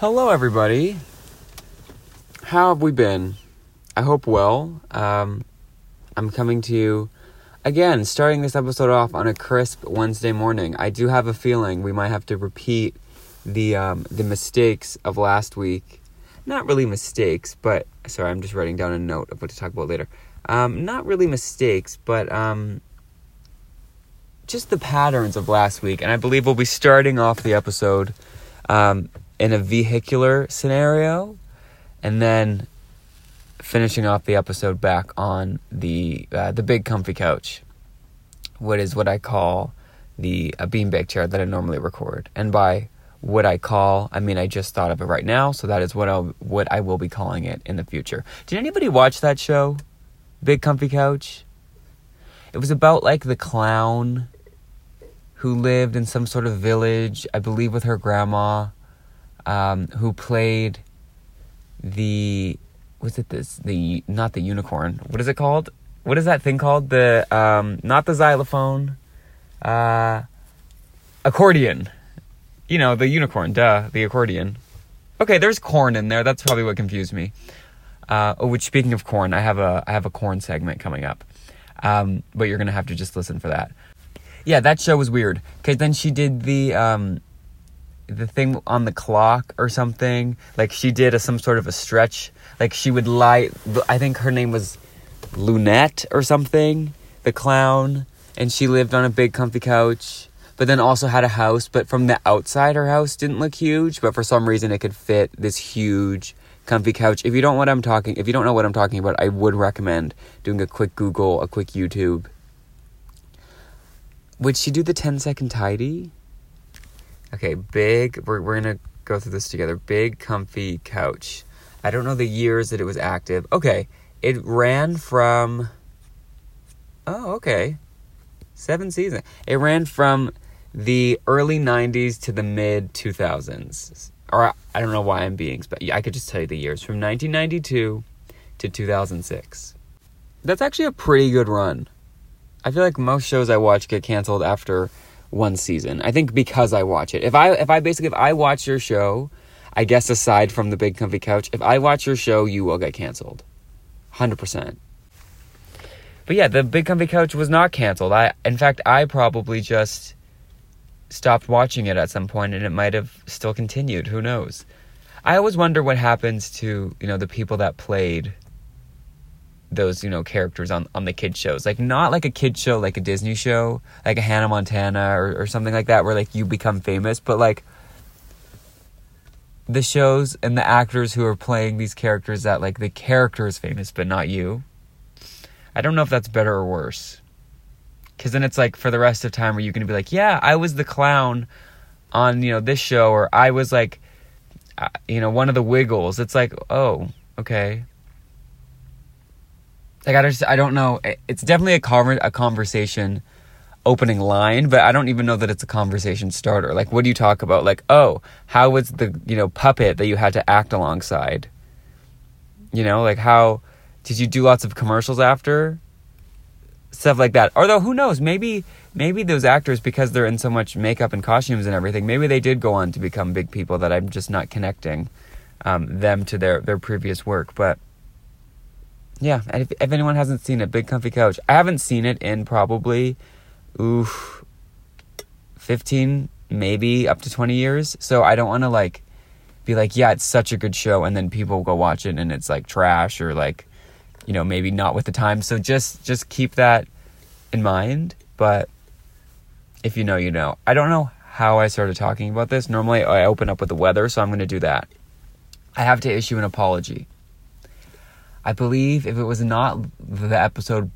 Hello, everybody. How have we been? I hope well. Um, I'm coming to you again, starting this episode off on a crisp Wednesday morning. I do have a feeling we might have to repeat the um, the mistakes of last week. Not really mistakes, but sorry, I'm just writing down a note of what to talk about later. Um, not really mistakes, but um, just the patterns of last week. And I believe we'll be starting off the episode um, in a vehicular scenario, and then finishing off the episode back on the uh, the big comfy couch. What is what I call the a beanbag chair that I normally record, and by what I call, I mean I just thought of it right now, so that is what I what I will be calling it in the future. Did anybody watch that show? Big Comfy Couch. It was about like the clown who lived in some sort of village, I believe with her grandma, um, who played the was it this the not the unicorn. What is it called? What is that thing called? The um not the xylophone. Uh accordion. You know, the unicorn, duh, the accordion. Okay, there's corn in there. That's probably what confused me. Uh, oh, which speaking of corn, I have a I have a corn segment coming up, um, but you're gonna have to just listen for that. Yeah, that show was weird because then she did the um, the thing on the clock or something. Like she did a, some sort of a stretch. Like she would lie. I think her name was Loonette or something. The clown, and she lived on a big comfy couch. But then also had a house, but from the outside, her house didn't look huge. But for some reason, it could fit this huge comfy couch. If you don't what I'm talking, if you don't know what I'm talking about, I would recommend doing a quick Google, a quick YouTube. Would she do the 10 second tidy? Okay, big. We're we're gonna go through this together. Big comfy couch. I don't know the years that it was active. Okay, it ran from. Oh, okay. Seven seasons. It ran from the early 90s to the mid 2000s or I don't know why I'm being, but I could just tell you the years from 1992 to 2006. That's actually a pretty good run. I feel like most shows I watch get canceled after one season. I think because I watch it. If I if I basically if I watch your show, I guess aside from the big comfy couch, if I watch your show, you will get canceled. 100%. But yeah, the big comfy couch was not canceled. I in fact, I probably just stopped watching it at some point and it might have still continued. Who knows? I always wonder what happens to, you know, the people that played those, you know, characters on, on the kid shows. Like not like a kid show like a Disney show, like a Hannah Montana or, or something like that where like you become famous, but like the shows and the actors who are playing these characters that like the character is famous but not you. I don't know if that's better or worse. Because then it's like for the rest of time, are you gonna be like, yeah, I was the clown on you know this show, or I was like, uh, you know, one of the Wiggles. It's like, oh, okay. Like I just I don't know. It's definitely a conver- a conversation opening line, but I don't even know that it's a conversation starter. Like, what do you talk about? Like, oh, how was the you know puppet that you had to act alongside? You know, like how did you do lots of commercials after? stuff like that. Although who knows, maybe maybe those actors because they're in so much makeup and costumes and everything, maybe they did go on to become big people that I'm just not connecting um, them to their their previous work. But yeah, if, if anyone hasn't seen it, Big Comfy Couch, I haven't seen it in probably oof 15 maybe up to 20 years. So I don't want to like be like, yeah, it's such a good show and then people go watch it and it's like trash or like you know maybe not with the time. So just just keep that in mind. But if you know you know. I don't know how i started talking about this. Normally i open up with the weather so i'm going to do that. I have to issue an apology i believe if it was not the episode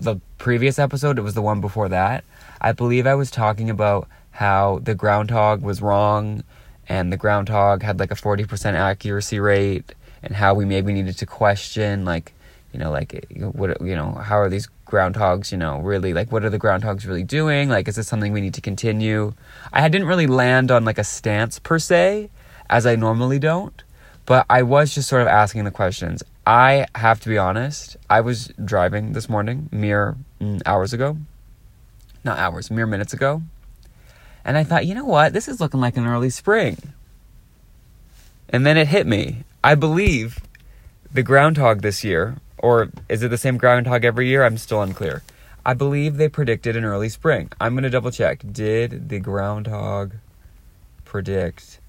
the previous episode it was the one before that i believe i was talking about how the groundhog was wrong and the groundhog had like a 40% accuracy rate and how we maybe needed to question like you know, like what you know, how are these groundhogs, you know, really like what are the groundhogs really doing? Like is this something we need to continue? I didn't really land on like a stance per se, as I normally don't, but I was just sort of asking the questions. I have to be honest, I was driving this morning, mere mm, hours ago. Not hours, mere minutes ago. And I thought, you know what? This is looking like an early spring. And then it hit me. I believe the groundhog this year, or is it the same groundhog every year? I'm still unclear. I believe they predicted an early spring. I'm going to double check. Did the groundhog predict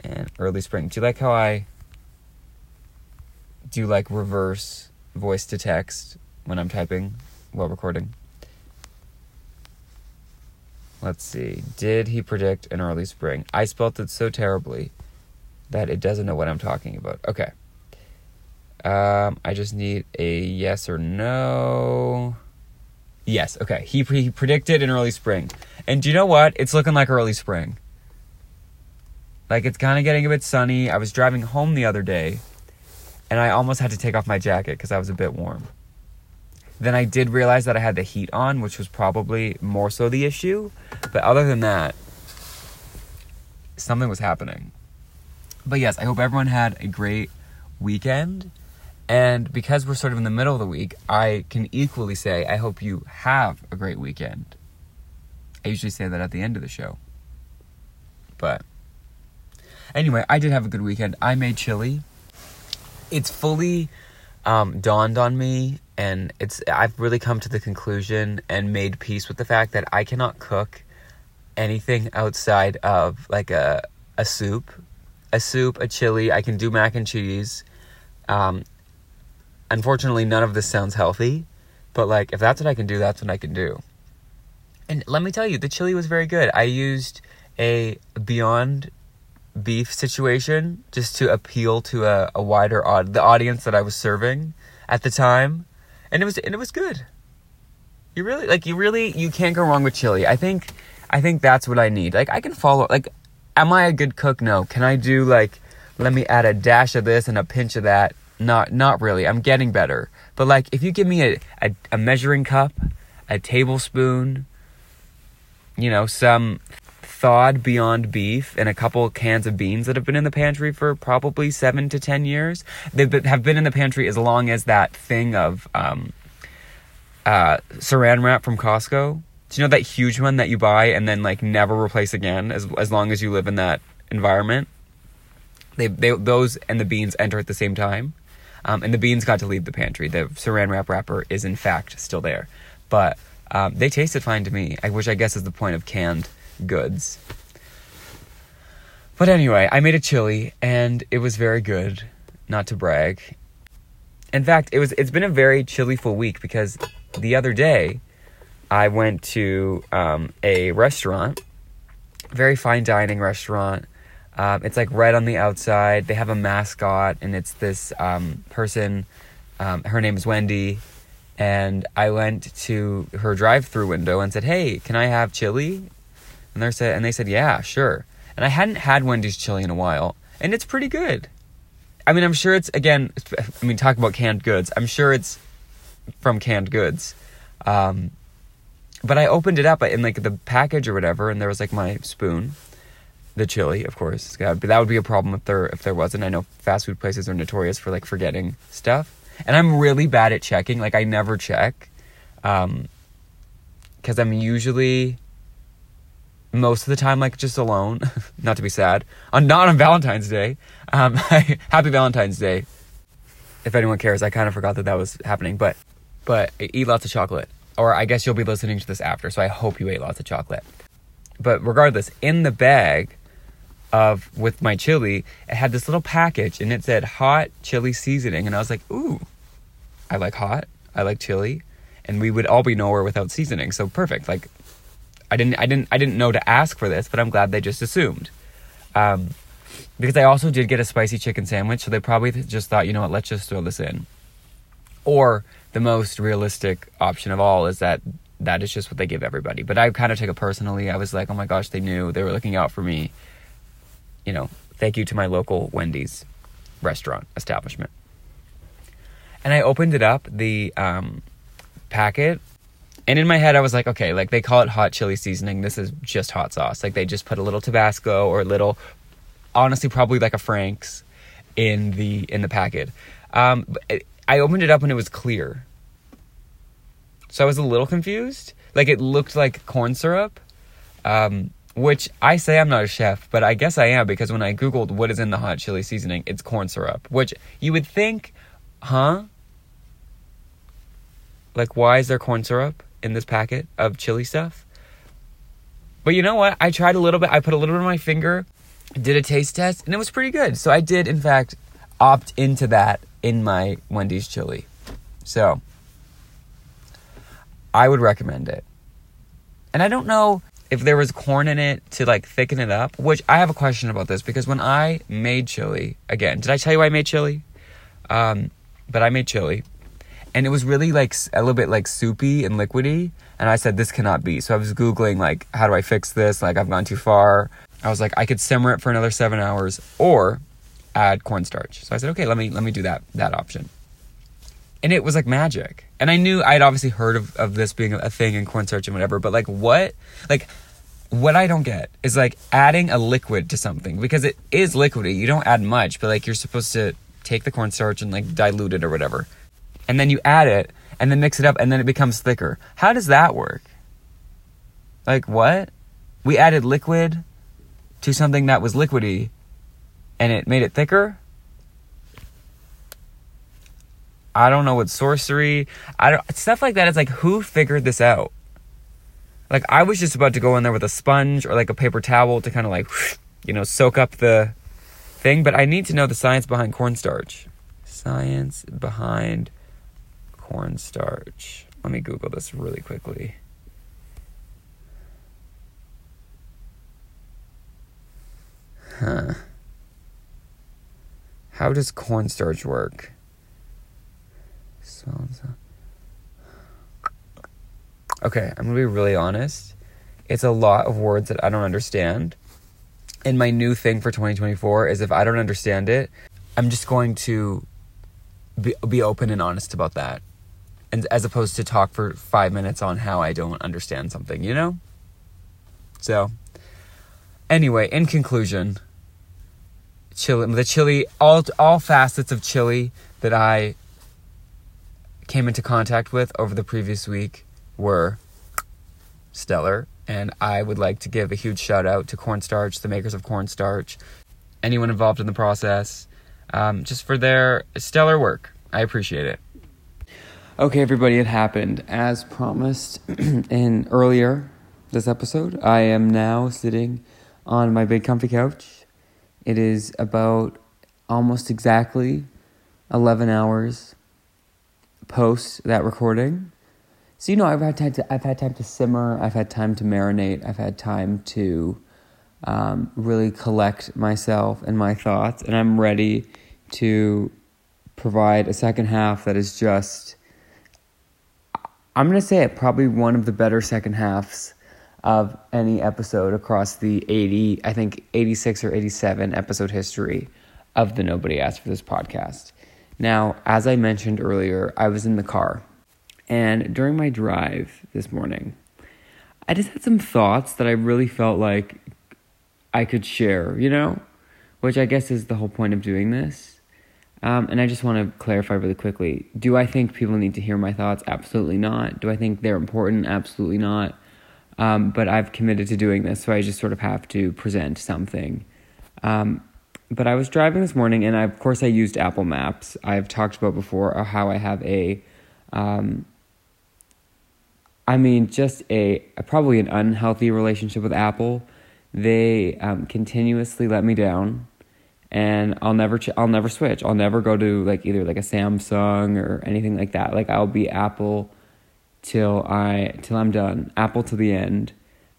an early spring? Do you like how I do like reverse voice to text when I'm typing while recording? Let's see. Did he predict an early spring? I spelt it so terribly that it doesn't know what I'm talking about. Okay. Um, I just need a yes or no. Yes, okay. He, he predicted an early spring. And do you know what? It's looking like early spring. Like it's kind of getting a bit sunny. I was driving home the other day and I almost had to take off my jacket because I was a bit warm. Then I did realize that I had the heat on, which was probably more so the issue. But other than that, something was happening. But yes, I hope everyone had a great weekend. And because we're sort of in the middle of the week, I can equally say, I hope you have a great weekend. I usually say that at the end of the show. But anyway, I did have a good weekend. I made chili. It's fully um, dawned on me, and it's I've really come to the conclusion and made peace with the fact that I cannot cook anything outside of like a a soup, a soup, a chili. I can do mac and cheese. Um, unfortunately, none of this sounds healthy, but like if that's what I can do, that's what I can do. And let me tell you, the chili was very good. I used a Beyond Beef situation just to appeal to a, a wider odd the audience that I was serving at the time, and it was and it was good. You really like you really you can't go wrong with chili. I think I think that's what I need. Like I can follow like am I a good cook? No. Can I do like let me add a dash of this and a pinch of that? Not not really. I'm getting better. But like if you give me a, a, a measuring cup, a tablespoon, you know, some thawed beyond beef and a couple cans of beans that have been in the pantry for probably seven to ten years. They have been in the pantry as long as that thing of um, uh, saran wrap from Costco. Do you know that huge one that you buy and then like never replace again as as long as you live in that environment? They, they those and the beans enter at the same time. Um, and the beans got to leave the pantry. The saran wrap wrapper is in fact still there, but um, they tasted fine to me. Which I guess is the point of canned goods. But anyway, I made a chili and it was very good. Not to brag. In fact, it was. It's been a very chillyful week because the other day I went to um, a restaurant, very fine dining restaurant um, it's like red on the outside. They have a mascot, and it's this um, person. Um, her name is Wendy, and I went to her drive-through window and said, "Hey, can I have chili?" And they said, and they said, "Yeah, sure." And I hadn't had Wendy's chili in a while, and it's pretty good. I mean, I'm sure it's again. I mean, talk about canned goods. I'm sure it's from canned goods. Um, but I opened it up in like the package or whatever, and there was like my spoon the chili, of course. But that would be a problem if there if there wasn't. I know fast food places are notorious for like forgetting stuff, and I'm really bad at checking. Like I never check, um, because I'm usually most of the time like just alone. not to be sad on not on Valentine's Day. Um, happy Valentine's Day. If anyone cares, I kind of forgot that that was happening, but but eat lots of chocolate. Or I guess you'll be listening to this after, so I hope you ate lots of chocolate. But regardless, in the bag of with my chili, it had this little package and it said hot chili seasoning. And I was like, ooh, I like hot, I like chili, and we would all be nowhere without seasoning. So perfect. Like I didn't I didn't I didn't know to ask for this, but I'm glad they just assumed. Um, because I also did get a spicy chicken sandwich, so they probably just thought, you know what, let's just throw this in. Or the most realistic option of all is that that is just what they give everybody. But I kind of take it personally. I was like, oh my gosh, they knew they were looking out for me you know, thank you to my local Wendy's restaurant establishment. And I opened it up, the um, packet, and in my head I was like, okay, like they call it hot chili seasoning. This is just hot sauce. Like they just put a little Tabasco or a little, honestly, probably like a Frank's in the in the packet. Um, I opened it up and it was clear, so I was a little confused. Like it looked like corn syrup. Um, which I say I'm not a chef, but I guess I am because when I googled what is in the hot chili seasoning, it's corn syrup, which you would think, huh? Like, why is there corn syrup in this packet of chili stuff? But you know what? I tried a little bit. I put a little bit on my finger, did a taste test, and it was pretty good. So I did, in fact, opt into that in my Wendy's chili. So I would recommend it. And I don't know if there was corn in it to like thicken it up, which I have a question about this because when I made chili, again, did I tell you I made chili? Um, but I made chili and it was really like a little bit like soupy and liquidy. And I said, this cannot be. So I was Googling like, how do I fix this? Like I've gone too far. I was like, I could simmer it for another seven hours or add cornstarch. So I said, okay, let me, let me do that, that option. And it was like magic. And I knew I'd obviously heard of, of this being a thing in cornstarch and whatever, but like what, like what I don't get is like adding a liquid to something because it is liquidy. You don't add much, but like you're supposed to take the cornstarch and like dilute it or whatever. And then you add it and then mix it up and then it becomes thicker. How does that work? Like what? We added liquid to something that was liquidy and it made it thicker? I don't know what sorcery. I don't stuff like that is like who figured this out? Like I was just about to go in there with a sponge or like a paper towel to kind of like you know soak up the thing, but I need to know the science behind cornstarch. Science behind cornstarch. Let me Google this really quickly. Huh. How does cornstarch work? Okay, I'm gonna be really honest. It's a lot of words that I don't understand. And my new thing for 2024 is if I don't understand it, I'm just going to be, be open and honest about that. And as opposed to talk for five minutes on how I don't understand something, you know? So, anyway, in conclusion, chili, the chili, all, all facets of chili that I came into contact with over the previous week were stellar. And I would like to give a huge shout out to Cornstarch, the makers of Cornstarch, anyone involved in the process, um, just for their stellar work. I appreciate it. Okay, everybody, it happened. As promised in earlier this episode, I am now sitting on my big comfy couch. It is about almost exactly 11 hours post that recording. So you know, I've had time to I've had time to simmer. I've had time to marinate. I've had time to um, really collect myself and my thoughts, and I'm ready to provide a second half that is just. I'm gonna say it probably one of the better second halves of any episode across the 80, I think 86 or 87 episode history of the Nobody Asked for This podcast. Now, as I mentioned earlier, I was in the car, and during my drive this morning, I just had some thoughts that I really felt like I could share, you know, which I guess is the whole point of doing this. Um, and I just want to clarify really quickly. Do I think people need to hear my thoughts? Absolutely not. Do I think they're important? Absolutely not. Um, but I've committed to doing this, so I just sort of have to present something. Um, but I was driving this morning, and I, of course I used Apple Maps. I've talked about before how I have a, um, I mean, just a, probably an unhealthy relationship with Apple. They um, continuously let me down, and I'll never ch- I'll never switch. I'll never go to like either like a Samsung or anything like that. Like I'll be Apple till I till I'm done. Apple to the end,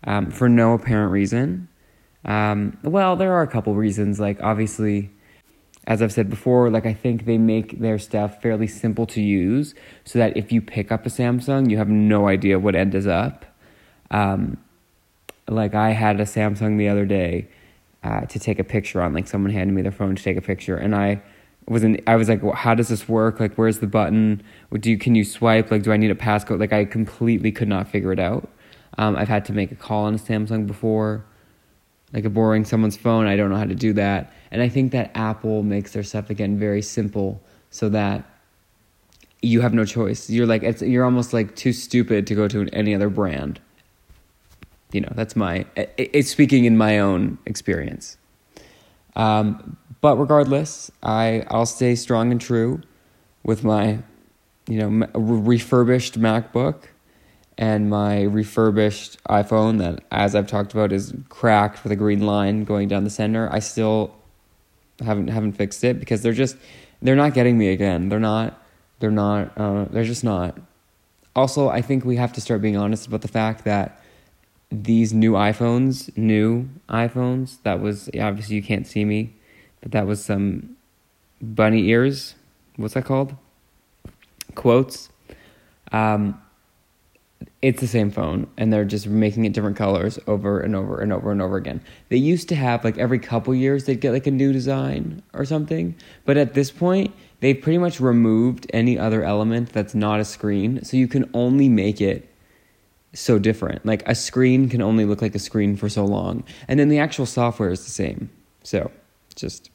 um, for no apparent reason. Um, well, there are a couple reasons. Like, obviously, as I've said before, like I think they make their stuff fairly simple to use so that if you pick up a Samsung, you have no idea what end is up. Um, like, I had a Samsung the other day uh, to take a picture on. Like, someone handed me their phone to take a picture, and I was in, I was like, well, how does this work? Like, where's the button? Do you, can you swipe? Like, do I need a passcode? Like, I completely could not figure it out. Um, I've had to make a call on a Samsung before like borrowing someone's phone. I don't know how to do that. And I think that Apple makes their stuff again very simple so that you have no choice. You're like it's you're almost like too stupid to go to any other brand. You know, that's my, it's speaking in my own experience. Um, but regardless, I, I'll stay strong and true with my, you know, refurbished MacBook and my refurbished iPhone that, as I've talked about, is cracked with a green line going down the center. I still haven't haven't fixed it because they're just they're not getting me again. They're not. They're not. Uh, they're just not. Also, I think we have to start being honest about the fact that these new iPhones, new iPhones, that was obviously you can't see me, but that was some bunny ears. What's that called? Quotes. Um, it's the same phone and they're just making it different colors over and over and over and over again. They used to have like every couple years they'd get like a new design or something, but at this point they've pretty much removed any other element that's not a screen, so you can only make it so different. Like a screen can only look like a screen for so long, and then the actual software is the same. So, just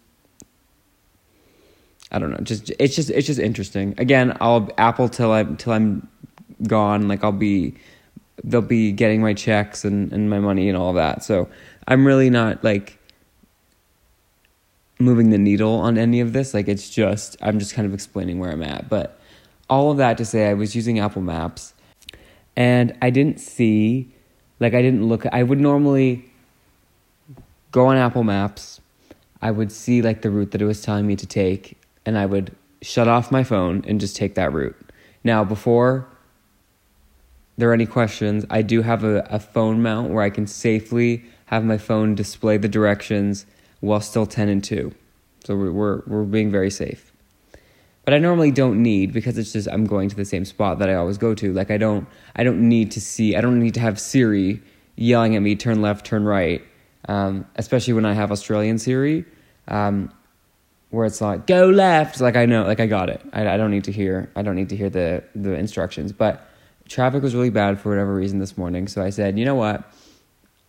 I don't know, just it's just it's just interesting. Again, I'll Apple till I till I'm gone. Like I'll be, they'll be getting my checks and, and my money and all that. So I'm really not like moving the needle on any of this. Like it's just, I'm just kind of explaining where I'm at. But all of that to say, I was using Apple Maps and I didn't see, like, I didn't look, I would normally go on Apple Maps. I would see like the route that it was telling me to take, and I would shut off my phone and just take that route. Now, before there are any questions, I do have a, a phone mount where I can safely have my phone display the directions while still 10 and 2. So we're, we're, we're being very safe. But I normally don't need because it's just I'm going to the same spot that I always go to. Like I don't I don't need to see I don't need to have Siri yelling at me turn left turn right. Um, especially when I have Australian Siri, um, where it's like go left. Like I know like I got it. I, I don't need to hear I don't need to hear the the instructions. But traffic was really bad for whatever reason this morning. So I said, you know what?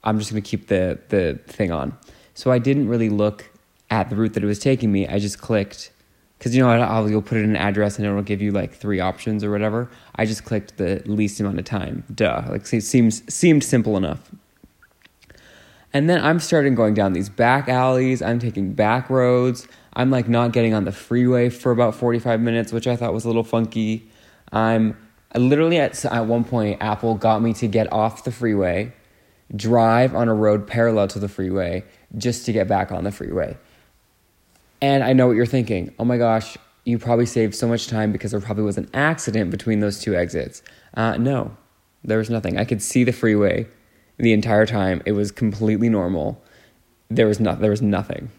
I'm just to keep the, the thing on. So I didn't really look at the route that it was taking me. I just clicked because you know I'll, you'll put in an address and it'll give you like three options or whatever. I just clicked the least amount of time. Duh, like it seems seemed simple enough. And then I'm starting going down these back alleys. I'm taking back roads. I'm like not getting on the freeway for about 45 minutes, which I thought was a little funky. I'm literally at, at one point apple got me to get off the freeway drive on a road parallel to the freeway just to get back on the freeway and i know what you're thinking. Oh my gosh you probably saved so much time because there probably was an accident between those two exits. Uh, no there was nothing. I could see the freeway the entire time. It was completely normal. There was not there was nothing.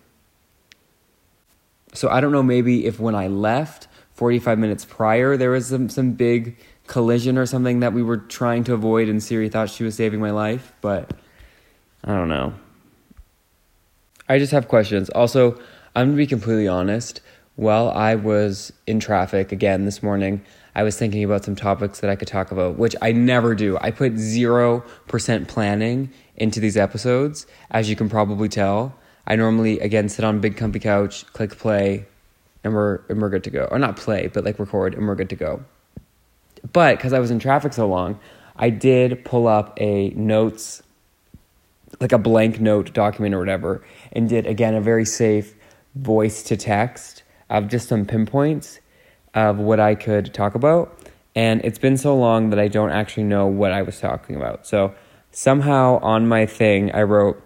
So i don't know maybe if when i left 45 minutes prior there was some, some big collision or something that we were trying to avoid, and Siri thought she was saving my life, but I don't know. I just have questions. Also, I'm gonna be completely honest. While I was in traffic again this morning, I was thinking about some topics that I could talk about, which I never do. I put 0% planning into these episodes, as you can probably tell. I normally, again, sit on a big comfy couch, click play, and we're, and we're good to go. Or not play, but like record, and we're good to go. But because I was in traffic so long, I did pull up a notes, like a blank note document or whatever, and did again a very safe voice to text of just some pinpoints of what I could talk about. And it's been so long that I don't actually know what I was talking about. So somehow on my thing, I wrote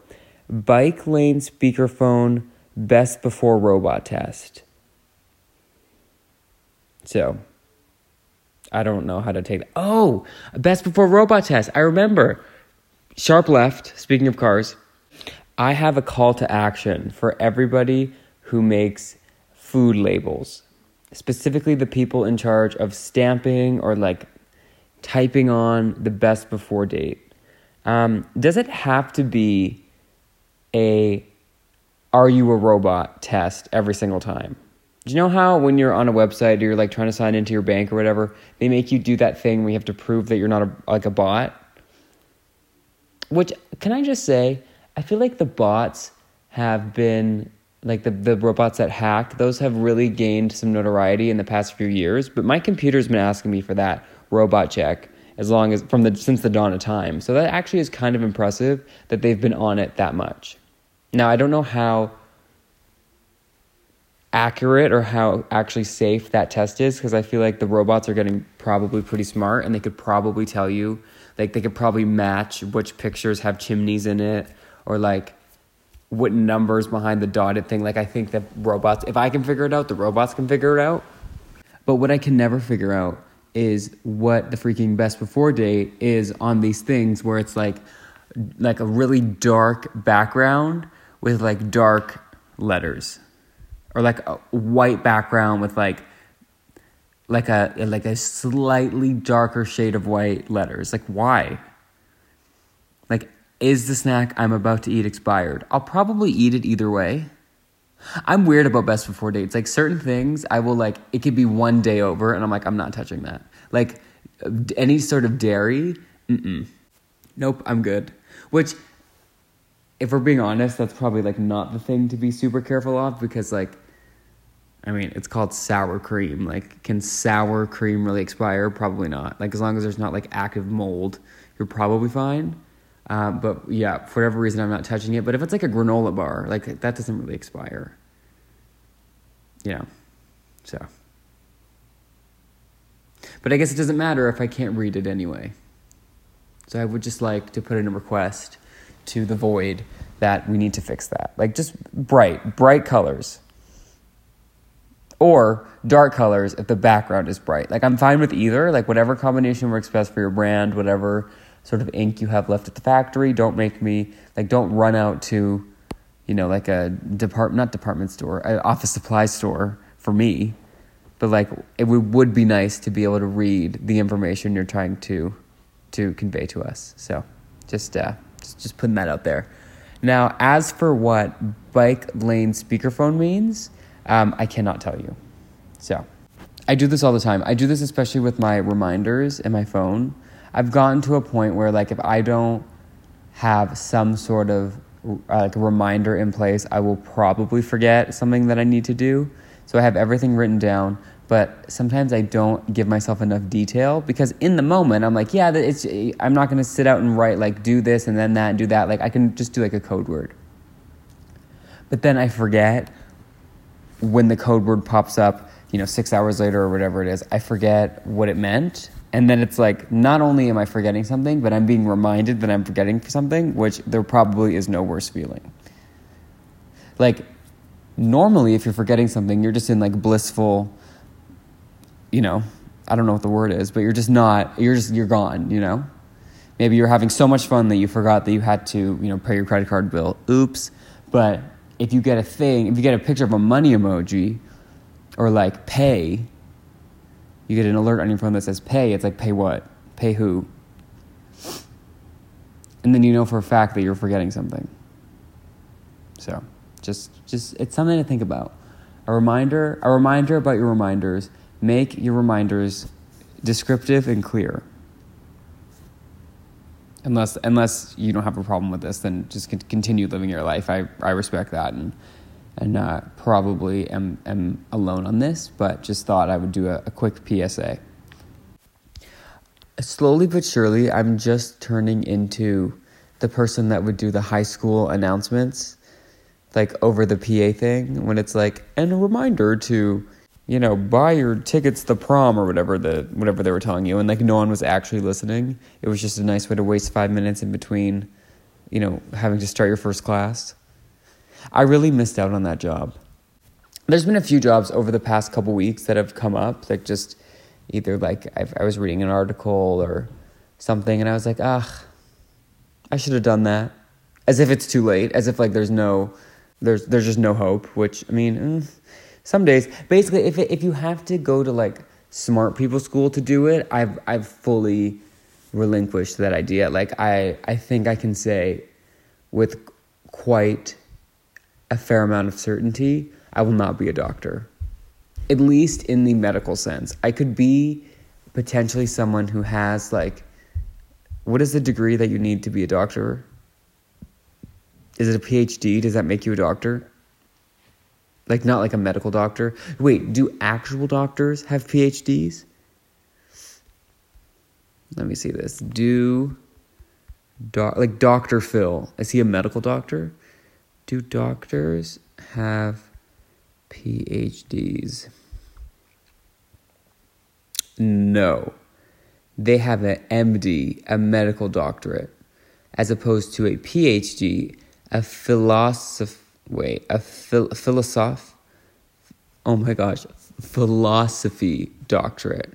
bike lane speakerphone best before robot test. So I don't know how to take that. Oh, best before robot test. I remember. Sharp left, speaking of cars, I have a call to action for everybody who makes food labels, specifically the people in charge of stamping or like typing on the best before date. Um, does it have to be a are you a robot test every single time? Do you know how when you're on a website or you're like trying to sign into your bank or whatever, they make you do that thing where you have to prove that you're not a, like a bot? Which can I just say, I feel like the bots have been like the the robots that hack, those have really gained some notoriety in the past few years, but my computer's been asking me for that robot check as long as from the since the dawn of time. So that actually is kind of impressive that they've been on it that much. Now I don't know how accurate or how actually safe that test is because I feel like the robots are getting probably pretty smart and they could probably tell you like they could probably match which pictures have chimneys in it or like what numbers behind the dotted thing. Like I think that robots if I can figure it out the robots can figure it out. But what I can never figure out is what the freaking best before date is on these things where it's like like a really dark background with like dark letters. Or like a white background with like like a like a slightly darker shade of white letters. Like why is the snack i'm about to eat expired i'll probably eat it either way i'm weird about best before dates like certain things i will like it could be one day over and i'm like i'm not touching that like any sort of dairy mm-mm. nope i'm good which if we're being honest, that's probably like not the thing to be super careful of because like I mean, it's called sour cream. Like can sour cream really expire? Probably not. Like as long as there's not like active mold, you're probably fine. Um, but yeah, for whatever reason, I'm not touching it. But if it's like a granola bar, like that doesn't really expire. You know, so. But I guess it doesn't matter if I can't read it anyway. So I would just like to put in a request to the void that we need to fix that. Like just bright, bright colors. Or dark colors if the background is bright. Like I'm fine with either, like whatever combination works best for your brand, whatever sort of ink you have left at the factory. Don't make me like don't run out to, you know, like a depart not department store, an office supply store for me. But like it would be nice to be able to read the information you're trying to to convey to us. So just uh just, just putting that out there. Now, as for what bike lane speakerphone means, um, I cannot tell you. So, I do this all the time. I do this especially with my reminders in my phone. I've gotten to a point where, like, if I don't have some sort of uh, like a reminder in place, I will probably forget something that I need to do. So I have everything written down, but sometimes I don't give myself enough detail because in the moment I'm like, yeah, it's I'm not going to sit out and write like do this and then that and do that. Like I can just do like a code word. But then I forget when the code word pops up, you know, 6 hours later or whatever it is. I forget what it meant. And then it's like not only am I forgetting something, but I'm being reminded that I'm forgetting something, which there probably is no worse feeling. Like normally if you're forgetting something, you're just in like blissful you know, I don't know what the word is, but you're just not, you're just, you're gone, you know? Maybe you're having so much fun that you forgot that you had to, you know, pay your credit card bill. Oops. But if you get a thing, if you get a picture of a money emoji or like pay, you get an alert on your phone that says pay. It's like, pay what? Pay who? And then you know for a fact that you're forgetting something. So just, just, it's something to think about. A reminder, a reminder about your reminders Make your reminders descriptive and clear. Unless, unless you don't have a problem with this, then just continue living your life. I, I respect that and, and uh, probably am, am alone on this, but just thought I would do a, a quick PSA. Slowly but surely, I'm just turning into the person that would do the high school announcements, like over the PA thing, when it's like, and a reminder to you know, buy your tickets to prom or whatever the whatever they were telling you, and like no one was actually listening. It was just a nice way to waste five minutes in between, you know, having to start your first class. I really missed out on that job. There's been a few jobs over the past couple weeks that have come up, like just either like I've, i was reading an article or something, and I was like, ah, I should have done that, as if it's too late, as if like there's no, there's there's just no hope. Which I mean. Mm, some days basically if if you have to go to like smart people school to do it i've i've fully relinquished that idea like i i think i can say with quite a fair amount of certainty i will not be a doctor at least in the medical sense i could be potentially someone who has like what is the degree that you need to be a doctor is it a phd does that make you a doctor like, not like a medical doctor. Wait, do actual doctors have PhDs? let me see this. Do doc, like Dr. Phil, is he a medical doctor? Do doctors have PhDs? No. They have an MD, a medical doctorate, as opposed to a PhD, a philosoph wait, a phil- philosoph oh my gosh, philosophy doctorate.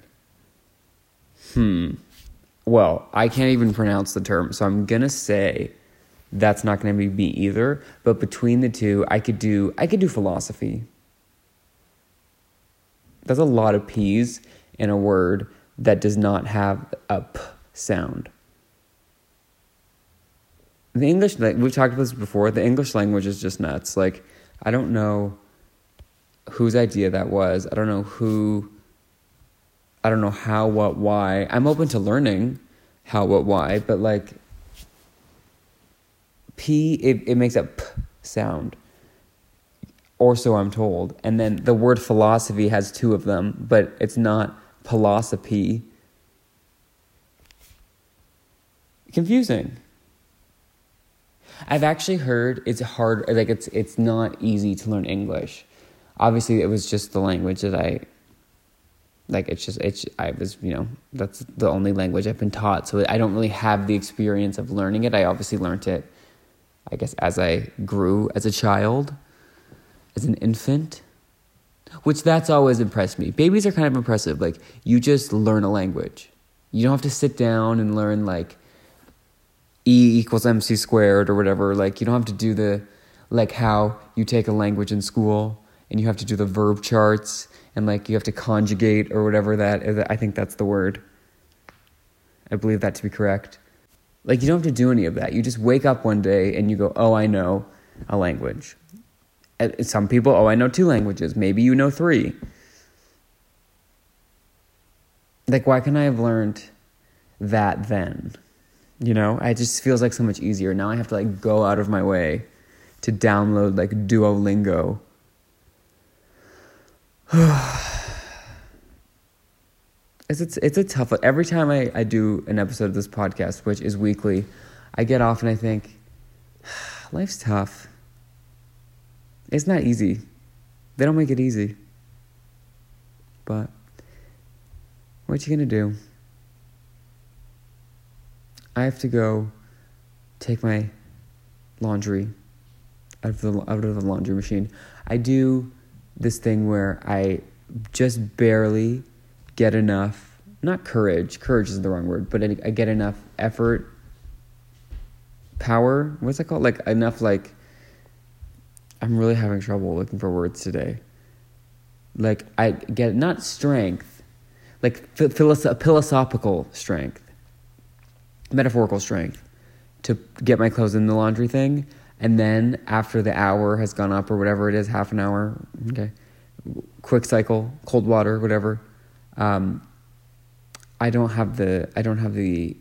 Hmm. Well, I can't even pronounce the term, so I'm gonna say that's not gonna be me either. But between the two, I could do I could do philosophy. That's a lot of P's in a word that does not have a p sound. The English, we've talked about this before. The English language is just nuts. Like, I don't know whose idea that was. I don't know who. I don't know how, what, why. I'm open to learning how, what, why, but like P, it, it makes a p sound. Or so I'm told. And then the word philosophy has two of them, but it's not philosophy. Confusing. I've actually heard it's hard, like it's it's not easy to learn English. Obviously, it was just the language that I like. It's just it's I was you know that's the only language I've been taught, so I don't really have the experience of learning it. I obviously learned it, I guess, as I grew as a child, as an infant which that's always impressed me. Babies are kind of impressive. Like you just learn a language. You don't have to sit down and learn like E equals MC squared or whatever. Like you don't have to do the like how you take a language in school and you have to do the verb charts and like you have to conjugate or whatever that. I think that's the word. I believe that to be correct. Like you don't have to do any of that. You just wake up one day and you go, "Oh, I know a language." Some people, oh, I know two languages. Maybe you know three. Like, why can I have learned that then? You know, it just feels like so much easier. Now I have to like go out of my way to download like Duolingo. It's, it's, it's a tough Every time I, I do an episode of this podcast, which is weekly, I get off and I think, life's tough. It's not easy. They don't make it easy. But what you gonna do? I have to go take my laundry out of the out of the laundry machine. I do this thing where I just barely get enough not courage courage is the wrong word but I, get enough effort power what's that called like enough like I'm really having trouble looking for words today. Like I get not strength, like philosophical strength, metaphorical strength, to get my clothes in the laundry thing, and then after the hour has gone up or whatever it is, half an hour, okay, quick cycle, cold water, whatever. Um, I don't have the I don't have the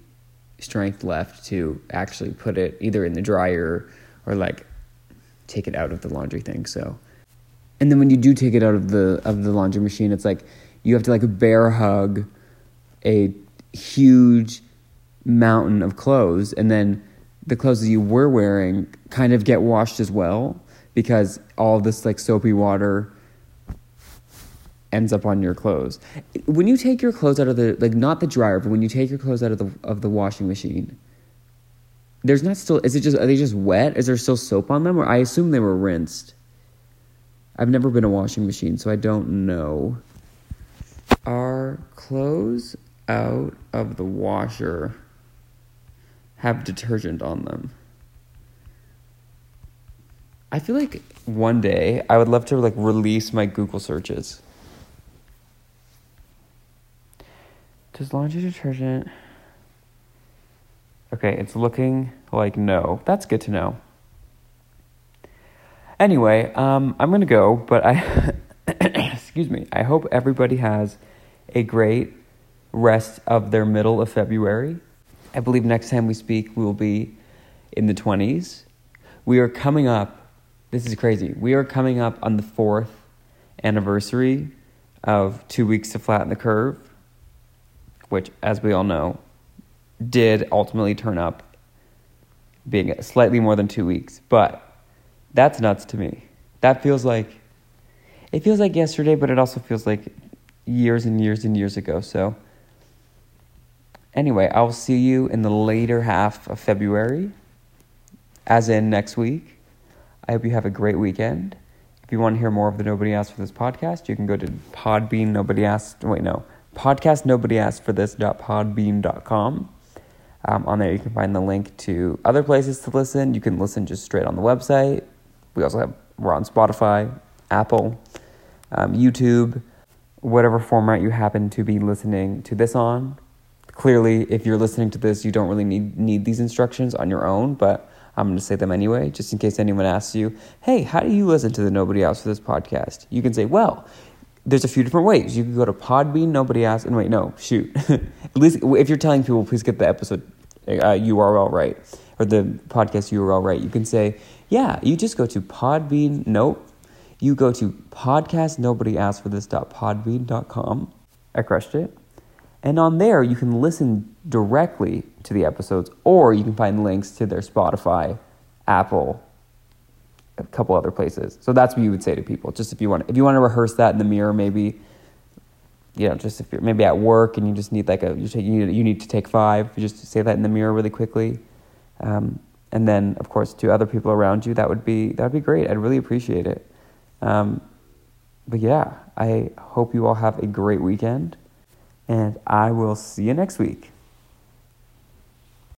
strength left to actually put it either in the dryer or like take it out of the laundry thing. So, and then when you do take it out of the of the laundry machine, it's like you have to like bear hug a huge mountain of clothes, and then the clothes that you were wearing kind of get washed as well because all this like soapy water ends up on your clothes. When you take your clothes out of the like not the dryer, but when you take your clothes out of the of the washing machine, there's not still. Is it just? Are they just wet? Is there still soap on them? Or I assume they were rinsed. I've never been a washing machine, so I don't know. Are clothes out of the washer have detergent on them? I feel like one day I would love to like release my Google searches. Does laundry detergent Okay, it's looking like no. That's good to know. Anyway, um, I'm gonna go, but I, excuse me, I hope everybody has a great rest of their middle of February. I believe next time we speak, we will be in the 20s. We are coming up, this is crazy, we are coming up on the fourth anniversary of Two Weeks to Flatten the Curve, which, as we all know, did ultimately turn up being slightly more than two weeks. But that's nuts to me. That feels like it feels like yesterday, but it also feels like years and years and years ago. So anyway, I will see you in the later half of February, as in next week. I hope you have a great weekend. If you want to hear more of the Nobody Asked for This podcast, you can go to Podbean. Nobody asked. Wait, no. Podcast Nobody Asked for This.podbean.com. Um, on there, you can find the link to other places to listen. You can listen just straight on the website. We also have we're on Spotify, Apple, um, YouTube, whatever format you happen to be listening to this on. Clearly, if you're listening to this, you don't really need need these instructions on your own, but I'm going to say them anyway, just in case anyone asks you, "Hey, how do you listen to the Nobody Asked for this podcast?" You can say, "Well." There's a few different ways. You can go to Podbean, nobody asked, and wait, no, shoot. At least if you're telling people, please get the episode uh, URL right or the podcast URL right. You can say, yeah, you just go to Podbean. Nope. You go to podcast nobody asked for this.podbean.com. I crushed it. And on there, you can listen directly to the episodes, or you can find links to their Spotify, Apple, a couple other places. So that's what you would say to people. Just if you want, if you want to rehearse that in the mirror, maybe, you know, just if you're maybe at work and you just need like a, you, take, you, need, you need to take five, you just say that in the mirror really quickly. Um, and then, of course, to other people around you, that would be, that would be great. I'd really appreciate it. Um, but yeah, I hope you all have a great weekend and I will see you next week.